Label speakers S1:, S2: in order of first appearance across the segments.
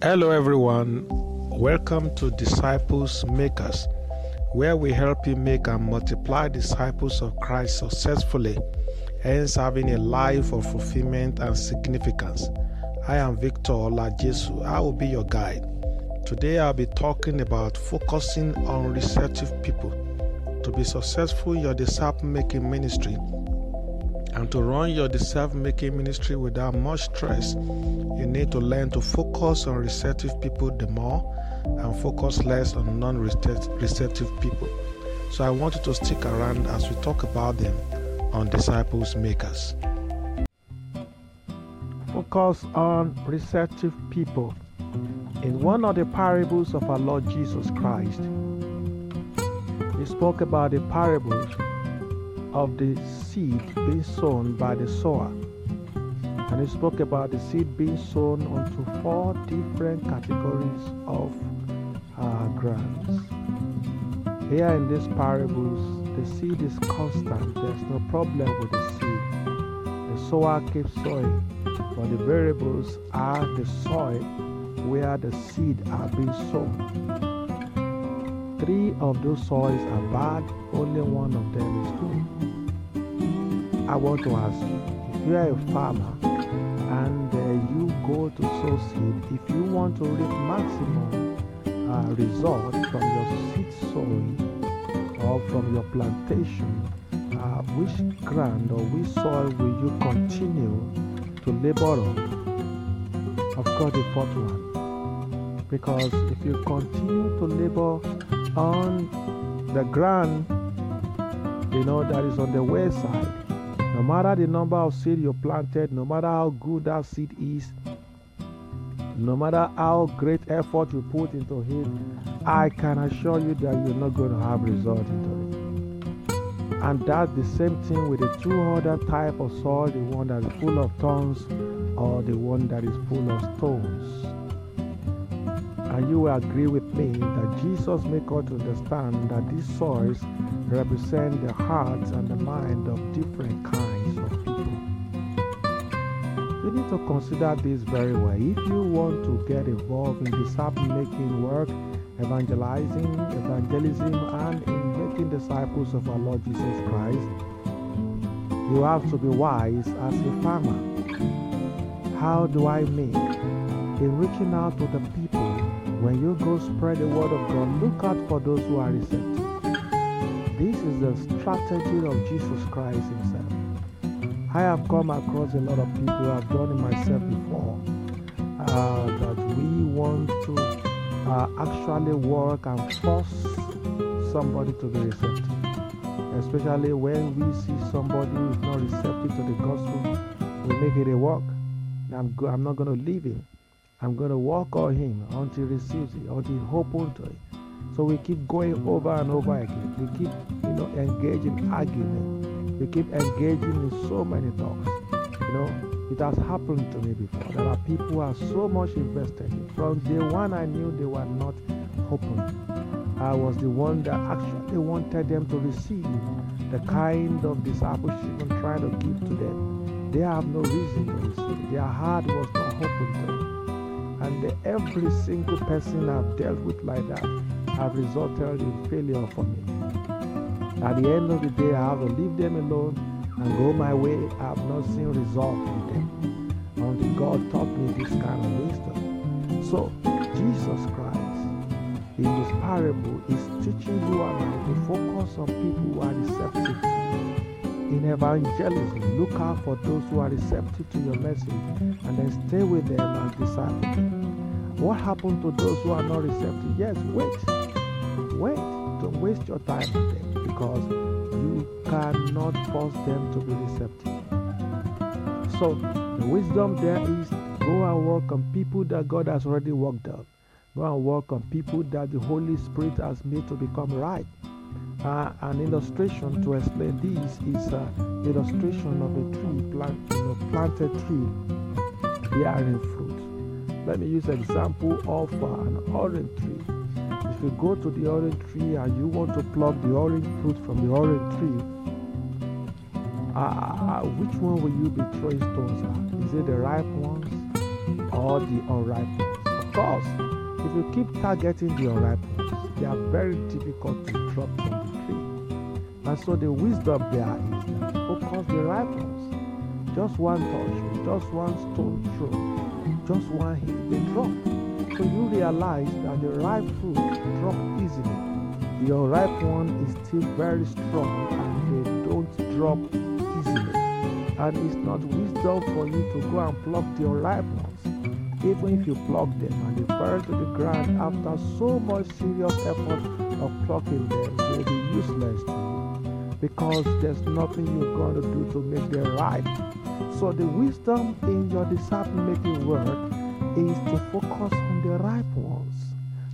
S1: Hello, everyone. Welcome to Disciples Makers, where we help you make and multiply disciples of Christ successfully, hence having a life of fulfillment and significance. I am Victor Olajesu. I will be your guide. Today, I'll be talking about focusing on receptive people. To be successful in your disciple making ministry, and to run your disciple making ministry without much stress, you need to learn to focus on receptive people the more and focus less on non receptive people. So I want you to stick around as we talk about them on Disciples Makers. Focus on receptive people. In one of the parables of our Lord Jesus Christ, he spoke about the parables of the seed being sown by the sower. And he spoke about the seed being sown onto four different categories of uh, grounds. Here in these parables, the seed is constant. There's no problem with the seed. The sower keeps sowing, but the variables are the soil where the seed are being sown. Three of those soils are bad, only one of them is good. I want to ask you if you are a farmer and uh, you go to sow seed, if you want to reap maximum uh, result from your seed sowing or from your plantation, uh, which ground or which soil will you continue to labor on? Of course, the fourth one. Because if you continue to labor on the ground, you know, that is on the west side, no matter the number of seed you planted, no matter how good that seed is, no matter how great effort you put into it, I can assure you that you're not going to have result into it. And that's the same thing with the two other type of soil, the one that is full of thorns or the one that is full of stones. And you will agree with me that Jesus make us understand that these soils represent the hearts and the mind of different kinds of people. You need to consider this very well. If you want to get involved in disciple making work, evangelizing, evangelism, and in making disciples of our Lord Jesus Christ, you have to be wise as a farmer. How do I make? In reaching out to the people, when you go spread the word of God, look out for those who are receptive. This is the strategy of Jesus Christ Himself. I have come across a lot of people have done it myself before uh, that we want to uh, actually work and force somebody to be receptive. Especially when we see somebody who is not receptive to the gospel, we make it a work. I'm, go- I'm not going to leave him. I'm going to work on him until he receives it, until he open to it. So we keep going over and over again. We keep, you know, engaging argument. We keep engaging in so many talks. You know, it has happened to me before. There are people who are so much invested. From day one, I knew they were not open. I was the one that actually wanted them to receive the kind of discipleship I'm trying to give to them. They have no reason to receive. Their heart was not open to it. And every single person I've dealt with like that have resulted in failure for me. At the end of the day, I have to leave them alone and go my way. I have not seen result in them until God taught me this kind of wisdom. So, Jesus Christ, in this parable, is teaching you and I to focus on people who are receptive. In evangelism, look out for those who are receptive to your message and then stay with them as disciples. What happened to those who are not receptive? Yes, wait. Wait. Don't waste your time with them because you cannot force them to be receptive. So, the wisdom there is go and work on people that God has already worked on. Go and work on people that the Holy Spirit has made to become right. Uh, an illustration to explain this is an illustration of a tree, plant, you know, planted tree bearing fruit. Let me use an example of uh, an orange tree. If you go to the orange tree and you want to pluck the orange fruit from the orange tree, uh, which one will you be throwing stones at? Is it the ripe ones or the unripe ones? Of course, if you keep targeting the unripe ones, they are very difficult to drop from the tree. And so the wisdom there is that focus the ripe ones. Just one touch, just one stone throw, just one hit, they drop. So you realize that the ripe fruit drop easily. The unripe one is still very strong and they don't drop easily. And it's not wisdom for you to go and pluck the unripe ones. Even if you pluck them and they fall to the ground after so much serious effort of plucking them, they'll be useless to you because there's nothing you're going to do to make them ripe. So the wisdom in your disciple making work is to focus on the ripe ones.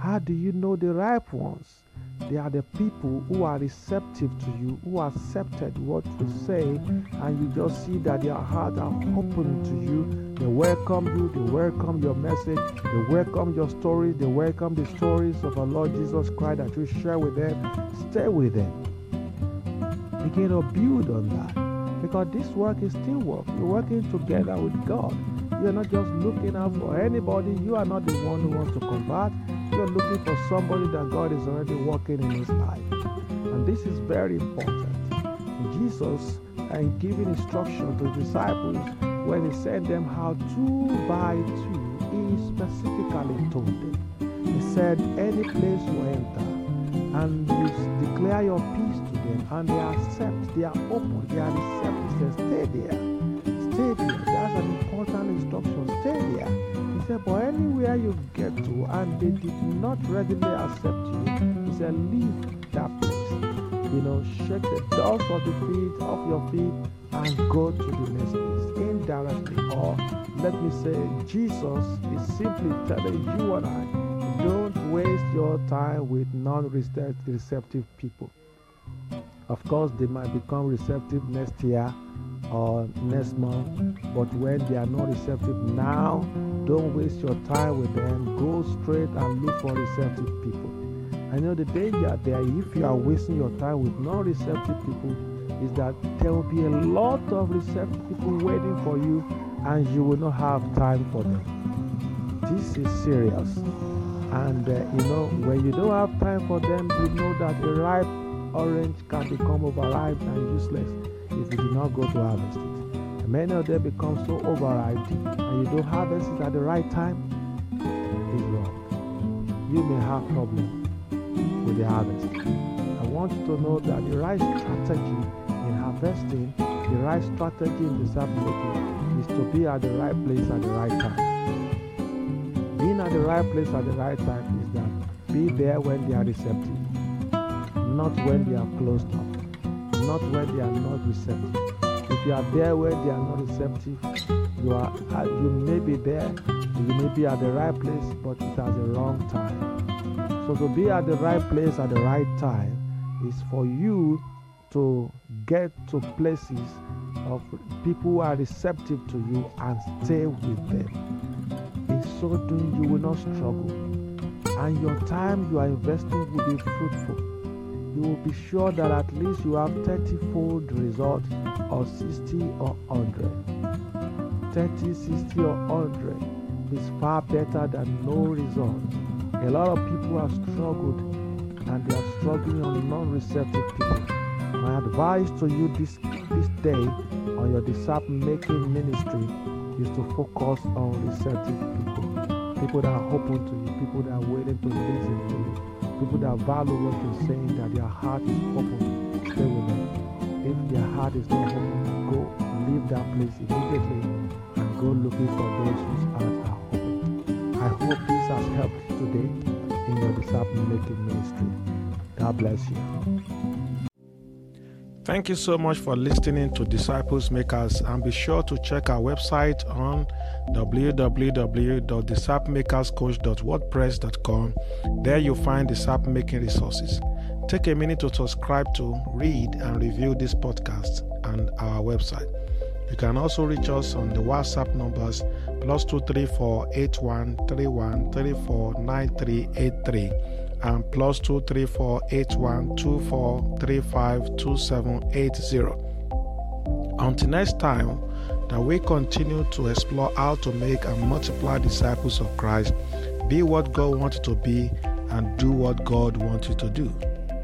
S1: How do you know the ripe ones? They are the people who are receptive to you, who accepted what you say, and you just see that their hearts are open to you. They welcome you, they welcome your message, they welcome your stories, they welcome the stories of our Lord Jesus Christ that you share with them. Stay with them. Begin to build on that. Because this work is still work. You're working together with God. You're not just looking out for anybody. You are not the one who wants to convert. You're looking for somebody that God is already working in his life. And this is very important. Jesus and giving instruction to disciples when he sent them how two by two, he specifically told them. He said, Any place you enter, and you declare your peace to them, and they accept, they are open, they are receptive, they stay there stay there. That's an important instruction. Stay there. He said, but anywhere you get to and they did not readily accept you, he said, leave that place. You know, shake the dust of the feet off your feet and go to the next place indirectly. Or let me say, Jesus is simply telling you and I, don't waste your time with non-receptive people. Of course, they might become receptive next year or next month. But when they are not receptive now, don't waste your time with them. Go straight and look for receptive people. I know the danger there, if you are wasting your time with non receptive people, is that there will be a lot of receptive people waiting for you and you will not have time for them. This is serious. And uh, you know, when you don't have time for them, you know that a ripe orange can become overripe and useless if you do not go to harvest it. And many of them become so overripe and you don't harvest it at the right time, is wrong. You may have problem with the harvest. I want you to know that the right strategy in harvesting, the right strategy in disciple making is to be at the right place at the right time. Being at the right place at the right time is that be there when they are receptive, not when they are closed not when they are not receptive. If you are there where they are not receptive, you are uh, you may be there, you may be at the right place, but it has a wrong time. So to be at the right place at the right time is for you to get to places of people who are receptive to you and stay with them. In so doing, you will not struggle, and your time you are investing will be fruitful you will be sure that at least you have 30 fold result or 60 or 100. 30, 60 or 100 is far better than no result. A lot of people have struggled and they are struggling on non-receptive people. My advice to you this, this day on your disciple making ministry is to focus on receptive people. People that are open to you, people that are waiting to listen to you People that value what you're saying, that their heart is open, stay with them. If their heart is not open, go leave that place immediately and go looking for those whose hearts are open. I hope this has helped today in your disciple making ministry. God bless you.
S2: Thank you so much for listening to Disciples Makers and be sure to check our website on www.disciplemakerscoach.wordpress.com. There you'll find disciple making resources. Take a minute to subscribe to, read, and review this podcast and our website. You can also reach us on the WhatsApp numbers plus 234 8131 34 9383 and plus 234 8124 352780. Until next time, that we continue to explore how to make and multiply disciples of Christ, be what God wants you to be, and do what God wants you to do.